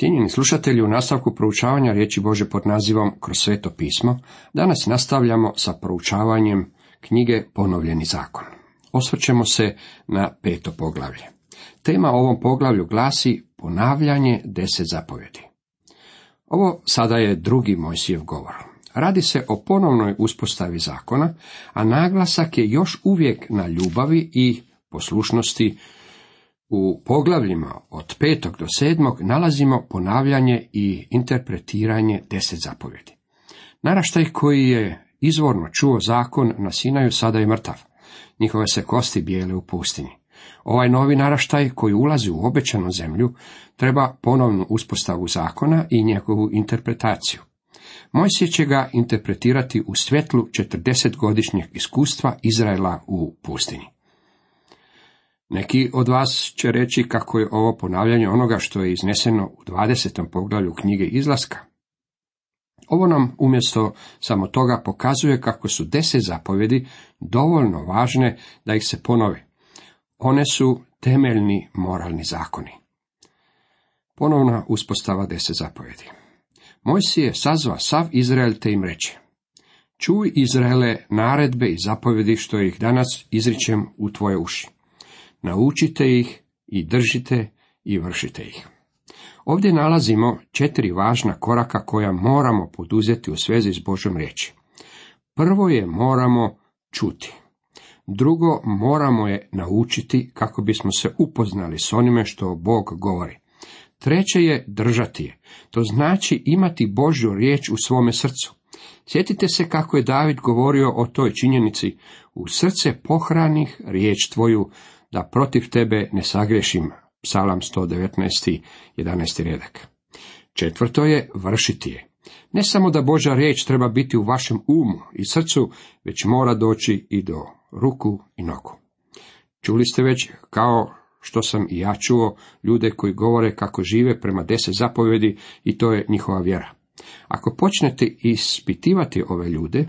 Cijenjeni slušatelji, u nastavku proučavanja riječi Bože pod nazivom Kroz sveto pismo, danas nastavljamo sa proučavanjem knjige Ponovljeni zakon. Osvrćemo se na peto poglavlje. Tema ovom poglavlju glasi ponavljanje deset zapovjedi. Ovo sada je drugi Mojsijev govor. Radi se o ponovnoj uspostavi zakona, a naglasak je još uvijek na ljubavi i poslušnosti u poglavljima od petog do sedmog nalazimo ponavljanje i interpretiranje deset zapovjedi. Naraštaj koji je izvorno čuo zakon na Sinaju sada je mrtav. Njihove se kosti bijele u pustinji. Ovaj novi naraštaj koji ulazi u obećanu zemlju treba ponovnu uspostavu zakona i njegovu interpretaciju. Mojsije će ga interpretirati u svjetlu 40-godišnjeg iskustva Izraela u pustinji. Neki od vas će reći kako je ovo ponavljanje onoga što je izneseno u 20. poglavlju knjige izlaska. Ovo nam umjesto samo toga pokazuje kako su deset zapovjedi dovoljno važne da ih se ponove. One su temeljni moralni zakoni. Ponovna uspostava deset zapovjedi. je sazva sav Izrael te im reče. Čuj Izraele naredbe i zapovjedi što ih danas izričem u tvoje uši. Naučite ih i držite i vršite ih. Ovdje nalazimo četiri važna koraka koja moramo poduzeti u svezi s Božom riječi. Prvo je moramo čuti. Drugo, moramo je naučiti kako bismo se upoznali s onime što Bog govori. Treće je držati je. To znači imati Božju riječ u svome srcu. Sjetite se kako je David govorio o toj činjenici. U srce pohranih riječ tvoju da protiv tebe ne sagrešim. Psalam 119. 11. redak. Četvrto je vršiti je. Ne samo da Boža riječ treba biti u vašem umu i srcu, već mora doći i do ruku i nogu. Čuli ste već, kao što sam i ja čuo, ljude koji govore kako žive prema deset zapovjedi i to je njihova vjera. Ako počnete ispitivati ove ljude,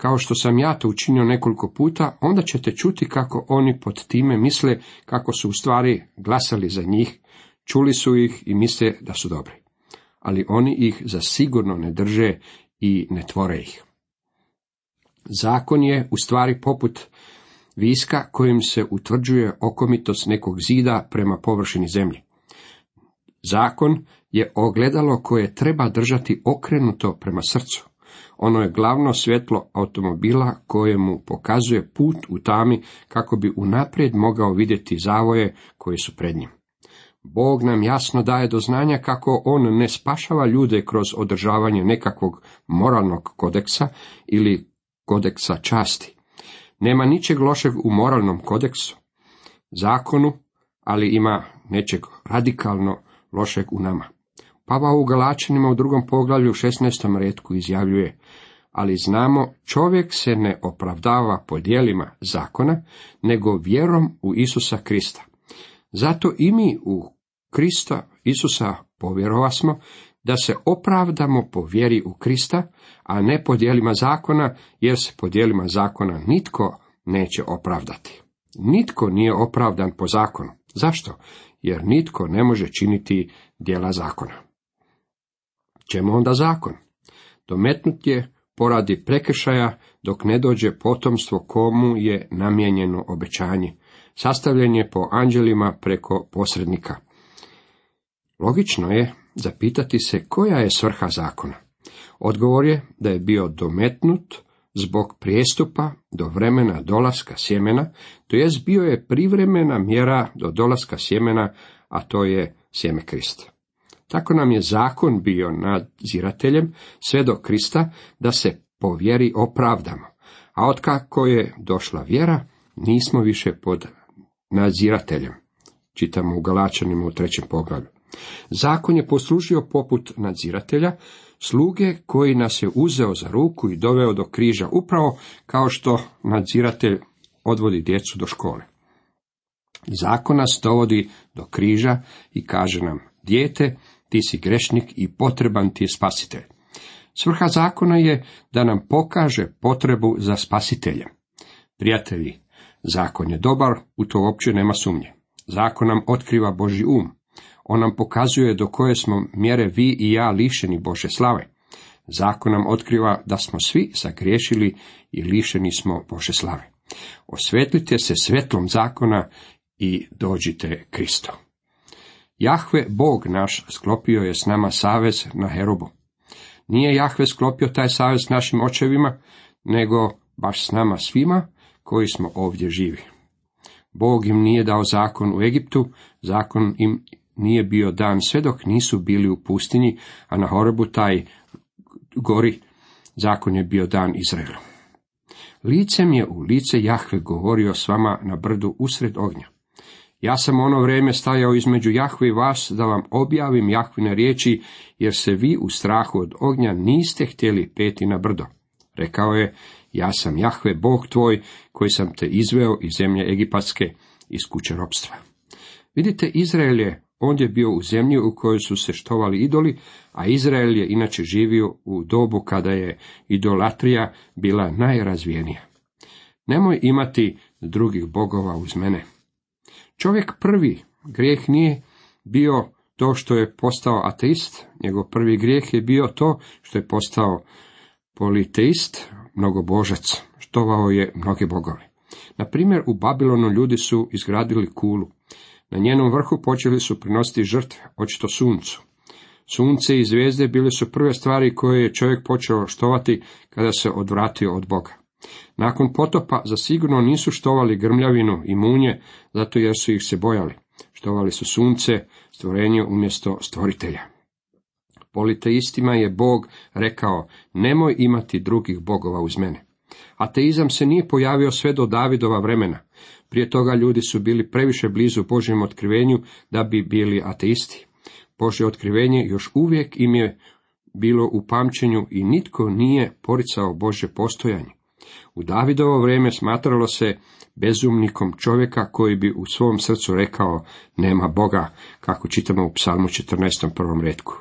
kao što sam ja to učinio nekoliko puta, onda ćete čuti kako oni pod time misle kako su u stvari glasali za njih, čuli su ih i misle da su dobri. Ali oni ih za sigurno ne drže i ne tvore ih. Zakon je u stvari poput viska kojim se utvrđuje okomitost nekog zida prema površini zemlje. Zakon je ogledalo koje treba držati okrenuto prema srcu. Ono je glavno svjetlo automobila kojemu pokazuje put u tami kako bi unaprijed mogao vidjeti zavoje koje su pred njim. Bog nam jasno daje do znanja kako on ne spašava ljude kroz održavanje nekakvog moralnog kodeksa ili kodeksa časti. Nema ničeg lošeg u moralnom kodeksu, zakonu, ali ima nečeg radikalno lošeg u nama. Pavao u Galačanima u drugom poglavlju u 16. redku izjavljuje, ali znamo čovjek se ne opravdava po dijelima zakona, nego vjerom u Isusa Krista. Zato i mi u Krista Isusa povjerovasmo da se opravdamo po vjeri u Krista, a ne po dijelima zakona, jer se po dijelima zakona nitko neće opravdati. Nitko nije opravdan po zakonu. Zašto? Jer nitko ne može činiti dijela zakona. Čemu onda zakon? Dometnut je poradi prekršaja dok ne dođe potomstvo komu je namijenjeno obećanje. Sastavljen je po anđelima preko posrednika. Logično je zapitati se koja je svrha zakona. Odgovor je da je bio dometnut zbog prijestupa do vremena dolaska sjemena, to jest bio je privremena mjera do dolaska sjemena, a to je sjeme Krista. Tako nam je zakon bio nadzirateljem sve do Krista da se po vjeri opravdamo, a otkako je došla vjera, nismo više pod nadzirateljem. Čitamo u Galačanima u trećem poglavlju. Zakon je poslužio poput nadziratelja, sluge koji nas je uzeo za ruku i doveo do križa, upravo kao što nadziratelj odvodi djecu do škole. Zakon nas dovodi do križa i kaže nam, dijete, ti si grešnik i potreban ti je spasitelj. Svrha zakona je da nam pokaže potrebu za spasiteljem. Prijatelji, zakon je dobar, u to uopće nema sumnje. Zakon nam otkriva Boži um. On nam pokazuje do koje smo mjere vi i ja lišeni Bože slave. Zakon nam otkriva da smo svi zagriješili i lišeni smo Bože slave. Osvetlite se svetlom zakona i dođite Kristo. Jahve, Bog naš, sklopio je s nama savez na Herobu. Nije Jahve sklopio taj savez našim očevima, nego baš s nama svima koji smo ovdje živi. Bog im nije dao zakon u Egiptu, zakon im nije bio dan sve dok nisu bili u pustinji, a na Horebu taj gori zakon je bio dan Izraelu. Licem je u lice Jahve govorio s vama na brdu usred ognja. Ja sam ono vrijeme stajao između Jahve i vas da vam objavim Jahvine riječi, jer se vi u strahu od ognja niste htjeli peti na brdo. Rekao je, ja sam Jahve, Bog tvoj, koji sam te izveo iz zemlje Egipatske, iz kuće ropstva. Vidite, Izrael je ondje bio u zemlji u kojoj su se štovali idoli, a Izrael je inače živio u dobu kada je idolatrija bila najrazvijenija. Nemoj imati drugih bogova uz mene. Čovjek prvi grijeh nije bio to što je postao ateist, njegov prvi grijeh je bio to što je postao politeist, mnogobožac, štovao je mnoge bogove. Na primjer, u Babilonu ljudi su izgradili kulu. Na njenom vrhu počeli su prinositi žrtve, očito suncu. Sunce i zvijezde bile su prve stvari koje je čovjek počeo štovati kada se odvratio od Boga. Nakon potopa zasigurno nisu štovali grmljavinu i munje, zato jer su ih se bojali. Štovali su sunce, stvorenje umjesto stvoritelja. Politeistima je Bog rekao, nemoj imati drugih bogova uz mene. Ateizam se nije pojavio sve do Davidova vremena. Prije toga ljudi su bili previše blizu Božjem otkrivenju da bi bili ateisti. Božje otkrivenje još uvijek im je bilo u pamćenju i nitko nije poricao Bože postojanje. U Davidovo vrijeme smatralo se bezumnikom čovjeka koji bi u svom srcu rekao nema Boga, kako čitamo u psalmu 14. prvom redku.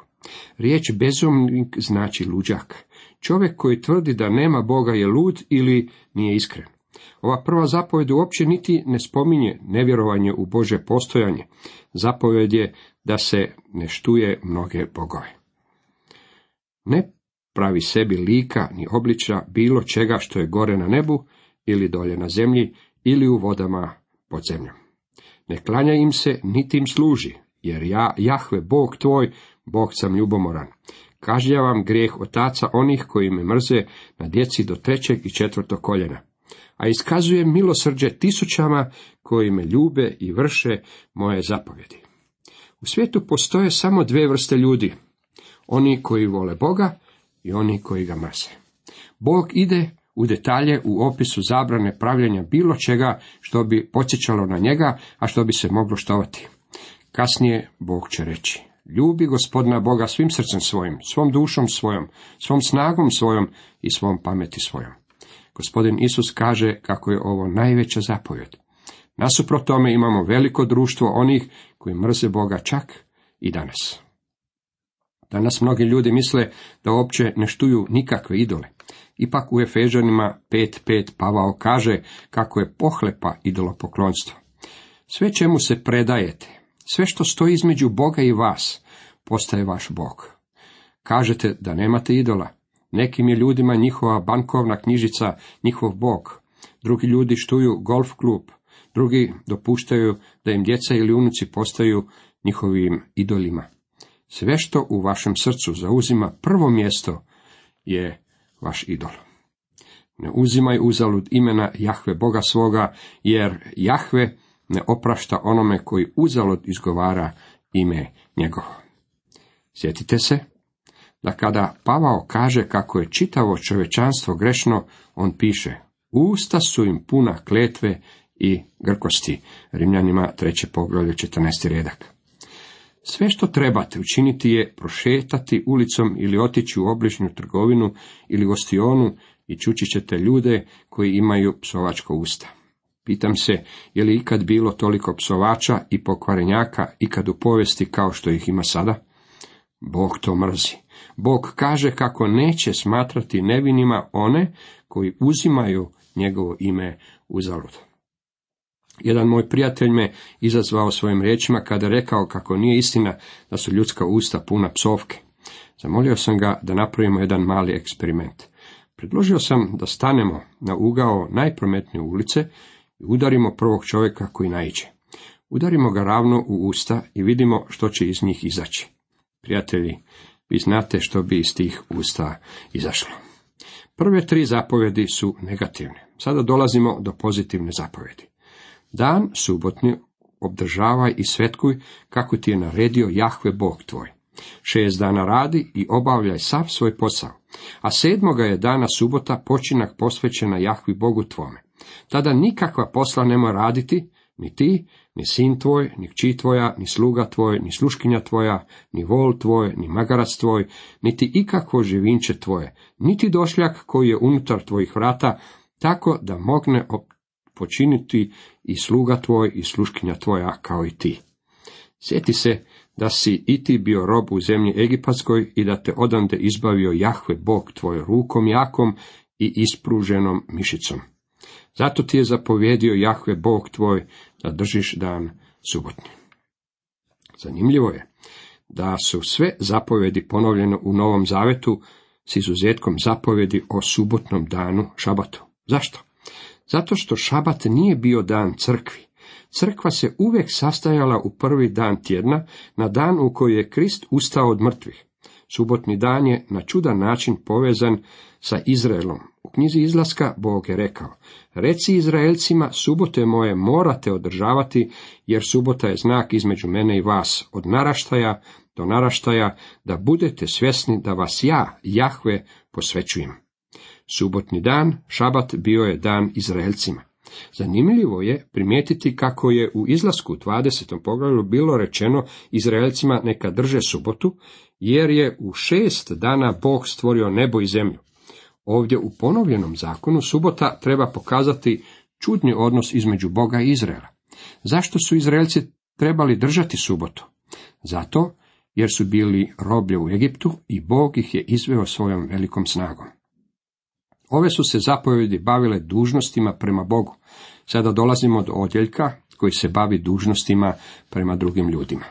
Riječ bezumnik znači luđak. Čovjek koji tvrdi da nema Boga je lud ili nije iskren. Ova prva zapovjed uopće niti ne spominje nevjerovanje u Bože postojanje. Zapovjed je da se ne štuje mnoge bogove. Ne pravi sebi lika ni obliča bilo čega što je gore na nebu ili dolje na zemlji ili u vodama pod zemljom. Ne klanja im se niti im služi, jer ja, Jahve, Bog tvoj, Bog sam ljubomoran. Kažnjavam grijeh otaca onih koji me mrze na djeci do trećeg i četvrtog koljena. A iskazujem milosrđe tisućama koji me ljube i vrše moje zapovjedi. U svijetu postoje samo dve vrste ljudi. Oni koji vole Boga i oni koji ga mrze. Bog ide u detalje u opisu zabrane pravljenja bilo čega što bi podsjećalo na njega, a što bi se moglo štovati. Kasnije Bog će reći, ljubi gospodina Boga svim srcem svojim, svom dušom svojom, svom snagom svojom i svom pameti svojom. Gospodin Isus kaže kako je ovo najveća zapovjed. Nasuprot tome imamo veliko društvo onih koji mrze Boga čak i danas. Danas mnogi ljudi misle da uopće ne štuju nikakve idole. Ipak u Efežanima 5.5 Pavao kaže kako je pohlepa idolopoklonstvo. Sve čemu se predajete, sve što stoji između Boga i vas, postaje vaš Bog. Kažete da nemate idola. Nekim je ljudima njihova bankovna knjižica njihov Bog. Drugi ljudi štuju golf klub. Drugi dopuštaju da im djeca ili unuci postaju njihovim idolima. Sve što u vašem srcu zauzima prvo mjesto je vaš idol. Ne uzimaj uzalud imena Jahve Boga svoga, jer Jahve ne oprašta onome koji uzalud izgovara ime njegovo. Sjetite se da kada Pavao kaže kako je čitavo čovečanstvo grešno, on piše Usta su im puna kletve i grkosti. Rimljanima treće poglavlje 14. redak. Sve što trebate učiniti je prošetati ulicom ili otići u obližnju trgovinu ili gostionu i čući ćete ljude koji imaju psovačko usta. Pitam se, je li ikad bilo toliko psovača i pokvarenjaka ikad u povijesti kao što ih ima sada? Bog to mrzi. Bog kaže kako neće smatrati nevinima one koji uzimaju njegovo ime uzalud. Jedan moj prijatelj me izazvao svojim riječima kada rekao kako nije istina da su ljudska usta puna psovke. Zamolio sam ga da napravimo jedan mali eksperiment. Predložio sam da stanemo na ugao najprometnije ulice i udarimo prvog čovjeka koji naiđe. Udarimo ga ravno u usta i vidimo što će iz njih izaći. Prijatelji, vi znate što bi iz tih usta izašlo. Prve tri zapovjedi su negativne. Sada dolazimo do pozitivne zapovjedi. Dan subotni obdržavaj i svetkuj kako ti je naredio Jahve Bog tvoj. Šest dana radi i obavljaj sav svoj posao, a sedmoga je dana subota počinak posvećena Jahvi Bogu tvome. Tada nikakva posla nema raditi, ni ti, ni sin tvoj, ni kći tvoja, ni sluga tvoj, ni sluškinja tvoja, ni vol tvoj, ni magarac tvoj, niti ikakvo živinče tvoje, niti došljak koji je unutar tvojih vrata, tako da mogne počiniti i sluga tvoj i sluškinja tvoja kao i ti. Sjeti se da si i ti bio rob u zemlji Egipatskoj i da te odande izbavio Jahve Bog tvoj rukom jakom i ispruženom mišicom. Zato ti je zapovjedio Jahve Bog tvoj da držiš dan subotni. Zanimljivo je da su sve zapovjedi ponovljene u Novom Zavetu s izuzetkom zapovjedi o subotnom danu šabatu. Zašto? Zato što šabat nije bio dan crkvi. Crkva se uvijek sastajala u prvi dan tjedna, na dan u koji je Krist ustao od mrtvih. Subotni dan je na čudan način povezan sa Izraelom. U knjizi izlaska Bog je rekao, reci Izraelcima, subote moje morate održavati, jer subota je znak između mene i vas, od naraštaja do naraštaja, da budete svjesni da vas ja, Jahve, posvećujem. Subotni dan, šabat, bio je dan Izraelcima. Zanimljivo je primijetiti kako je u izlasku 20. poglavlju bilo rečeno Izraelcima neka drže subotu, jer je u šest dana Bog stvorio nebo i zemlju. Ovdje u ponovljenom zakonu subota treba pokazati čudni odnos između Boga i Izraela. Zašto su Izraelci trebali držati subotu? Zato jer su bili roblje u Egiptu i Bog ih je izveo svojom velikom snagom. Ove su se zapovjedi bavile dužnostima prema Bogu. Sada dolazimo do odjeljka koji se bavi dužnostima prema drugim ljudima.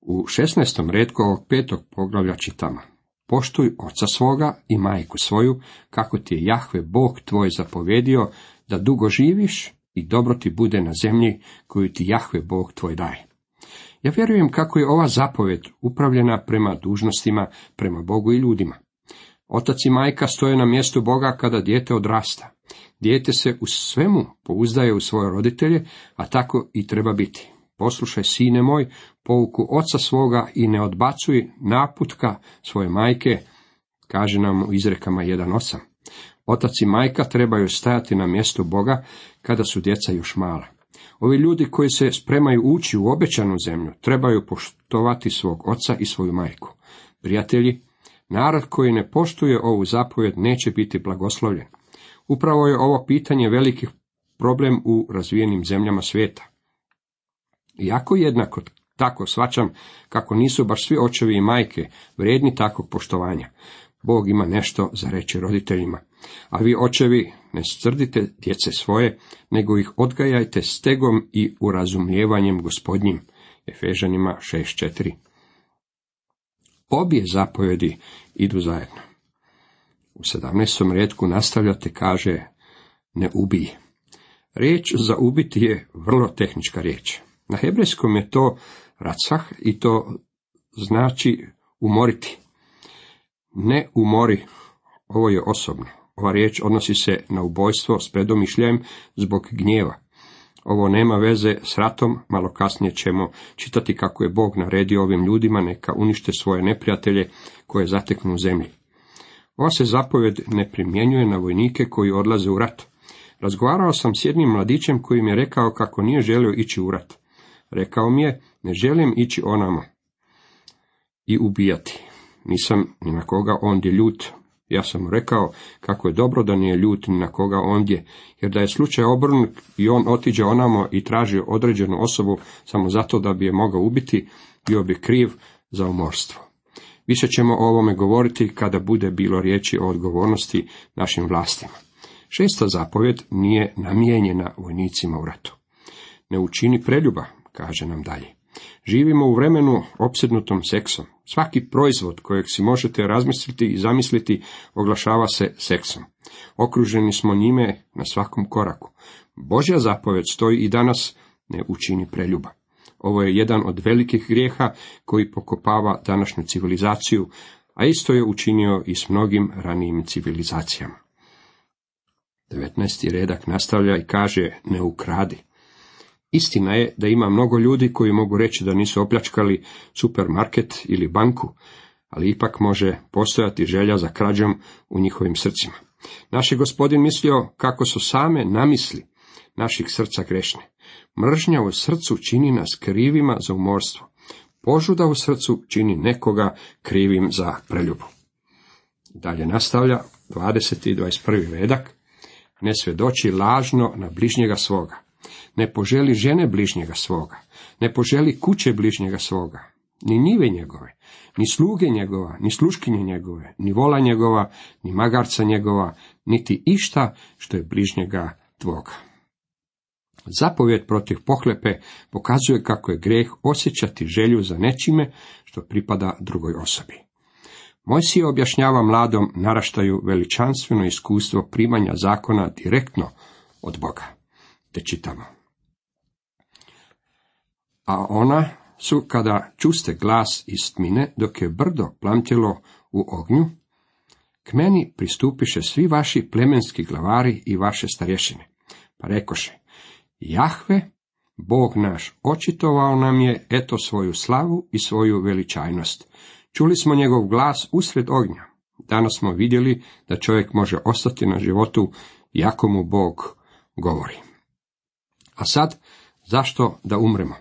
U 16. redku ovog petog poglavlja čitamo. Poštuj oca svoga i majku svoju, kako ti je Jahve Bog tvoj zapovjedio, da dugo živiš i dobro ti bude na zemlji koju ti Jahve Bog tvoj daje. Ja vjerujem kako je ova zapovjed upravljena prema dužnostima, prema Bogu i ljudima. Otac i majka stoje na mjestu Boga kada dijete odrasta. Dijete se u svemu pouzdaje u svoje roditelje, a tako i treba biti. Poslušaj, sine moj, pouku oca svoga i ne odbacuj naputka svoje majke, kaže nam u izrekama 1.8. Otac i majka trebaju stajati na mjestu Boga kada su djeca još mala. Ovi ljudi koji se spremaju ući u obećanu zemlju trebaju poštovati svog oca i svoju majku. Prijatelji, narod koji ne poštuje ovu zapovjed neće biti blagoslovljen. Upravo je ovo pitanje velikih problem u razvijenim zemljama svijeta. Iako jednako tako svačam kako nisu baš svi očevi i majke vrijedni takvog poštovanja. Bog ima nešto za reći roditeljima. A vi očevi ne scrdite djece svoje, nego ih odgajajte stegom i urazumljevanjem gospodnjim. Efežanima 6.4 Obje zapovjedi idu zajedno. U 17. redku nastavljate kaže ne ubij. Riječ za ubiti je vrlo tehnička riječ. Na hebrejskom je to racah i to znači umoriti. Ne umori, ovo je osobno. Ova riječ odnosi se na ubojstvo s predomišljajem zbog gnjeva. Ovo nema veze s ratom, malo kasnije ćemo čitati kako je Bog naredio ovim ljudima neka unište svoje neprijatelje koje zateknu u zemlji. Ova se zapovjed ne primjenjuje na vojnike koji odlaze u rat. Razgovarao sam s jednim mladićem koji mi je rekao kako nije želio ići u rat. Rekao mi je, ne želim ići onamo i ubijati. Nisam ni na koga ondje ljut. Ja sam rekao kako je dobro da nije ljut ni na koga ondje, jer da je slučaj obrnut i on otiđe onamo i traži određenu osobu samo zato da bi je mogao ubiti, bio bi kriv za umorstvo. Više ćemo o ovome govoriti kada bude bilo riječi o odgovornosti našim vlastima. Šesta zapovjed nije namijenjena vojnicima u ratu. Ne učini preljuba, kaže nam dalje. Živimo u vremenu opsednutom seksom. Svaki proizvod kojeg si možete razmisliti i zamisliti oglašava se seksom. Okruženi smo njime na svakom koraku. Božja zapovjed stoji i danas ne učini preljuba. Ovo je jedan od velikih grijeha koji pokopava današnju civilizaciju, a isto je učinio i s mnogim ranijim civilizacijama. 19. redak nastavlja i kaže ne ukradi. Istina je da ima mnogo ljudi koji mogu reći da nisu opljačkali supermarket ili banku, ali ipak može postojati želja za krađom u njihovim srcima. Naš je gospodin mislio kako su same namisli naših srca grešne. Mržnja u srcu čini nas krivima za umorstvo. Požuda u srcu čini nekoga krivim za preljubu. Dalje nastavlja 20. i 21. redak. Ne svedoči lažno na bližnjega svoga. Ne poželi žene bližnjega svoga. Ne poželi kuće bližnjega svoga. Ni njive njegove, ni sluge njegova, ni sluškinje njegove, ni vola njegova, ni magarca njegova, niti išta što je bližnjega tvoga. Zapovjed protiv pohlepe pokazuje kako je greh osjećati želju za nečime što pripada drugoj osobi. si objašnjava mladom naraštaju veličanstveno iskustvo primanja zakona direktno od Boga. Te čitamo. A ona su, kada čuste glas iz tmine, dok je brdo plamtjelo u ognju, k meni pristupiše svi vaši plemenski glavari i vaše starješine. Pa rekoše, Jahve, Bog naš, očitovao nam je eto svoju slavu i svoju veličajnost. Čuli smo njegov glas usred ognja. Danas smo vidjeli da čovjek može ostati na životu, jako mu Bog govori. A sad, zašto da umremo?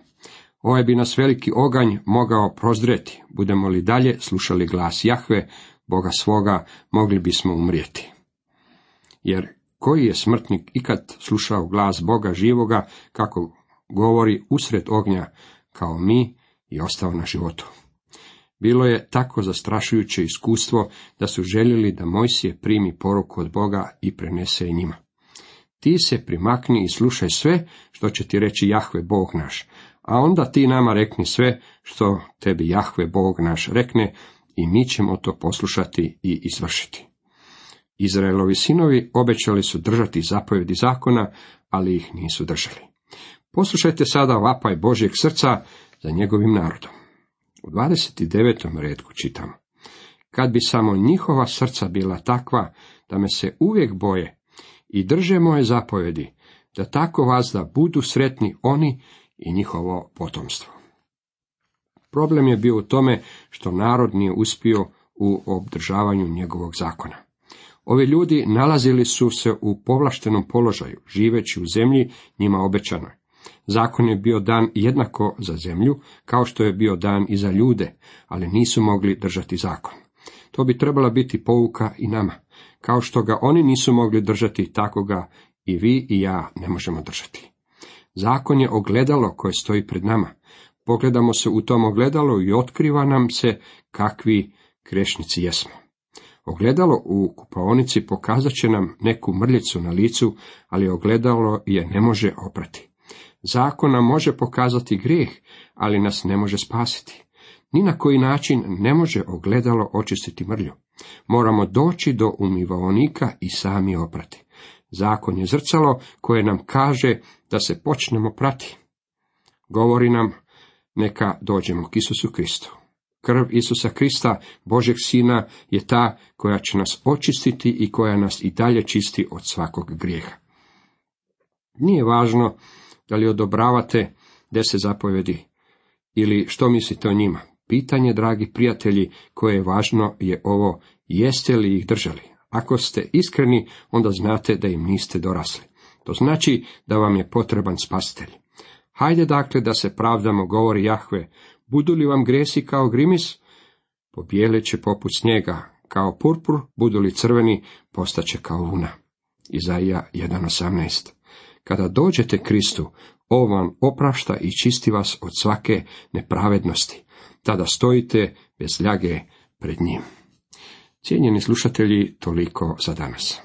Ovaj bi nas veliki oganj mogao prozdreti. Budemo li dalje slušali glas Jahve, Boga svoga, mogli bismo umrijeti. Jer koji je smrtnik ikad slušao glas Boga živoga, kako govori usred ognja, kao mi, i ostao na životu. Bilo je tako zastrašujuće iskustvo da su željeli da Mojsije primi poruku od Boga i prenese je njima. Ti se primakni i slušaj sve što će ti reći Jahve Bog naš, a onda ti nama rekni sve što tebi Jahve Bog naš rekne i mi ćemo to poslušati i izvršiti. Izraelovi sinovi obećali su držati zapovjedi zakona, ali ih nisu držali. Poslušajte sada vapaj Božjeg srca za njegovim narodom. U 29. redku čitamo. Kad bi samo njihova srca bila takva da me se uvijek boje i drže moje zapovjedi, da tako vas da budu sretni oni i njihovo potomstvo. Problem je bio u tome što narod nije uspio u obdržavanju njegovog zakona. Ovi ljudi nalazili su se u povlaštenom položaju, živeći u zemlji njima obećanoj. Zakon je bio dan jednako za zemlju, kao što je bio dan i za ljude, ali nisu mogli držati zakon. To bi trebala biti pouka i nama. Kao što ga oni nisu mogli držati, tako ga i vi i ja ne možemo držati. Zakon je ogledalo koje stoji pred nama. Pogledamo se u tom ogledalo i otkriva nam se kakvi krešnici jesmo. Ogledalo u kupaonici pokazat će nam neku mrljicu na licu, ali ogledalo je ne može oprati. Zakon nam može pokazati grijeh, ali nas ne može spasiti. Ni na koji način ne može ogledalo očistiti mrlju. Moramo doći do umivaonika i sami oprati. Zakon je zrcalo koje nam kaže da se počnemo prati. Govori nam, neka dođemo k Isusu Kristu. Krv Isusa Krista, Božeg Sina, je ta koja će nas očistiti i koja nas i dalje čisti od svakog grijeha. Nije važno da li odobravate deset zapovjedi ili što mislite o njima. Pitanje, dragi prijatelji, koje je važno je ovo, jeste li ih držali? Ako ste iskreni, onda znate da im niste dorasli. To znači da vam je potreban spasitelj. Hajde dakle da se pravdamo, govori Jahve, budu li vam gresi kao grimis, pobijele će poput snijega, kao purpur, budu li crveni, postaće kao luna. Izaija 1.18 Kada dođete Kristu, on vam oprašta i čisti vas od svake nepravednosti. Tada stojite bez ljage pred njim. Cijenjeni slušatelji, toliko za danas.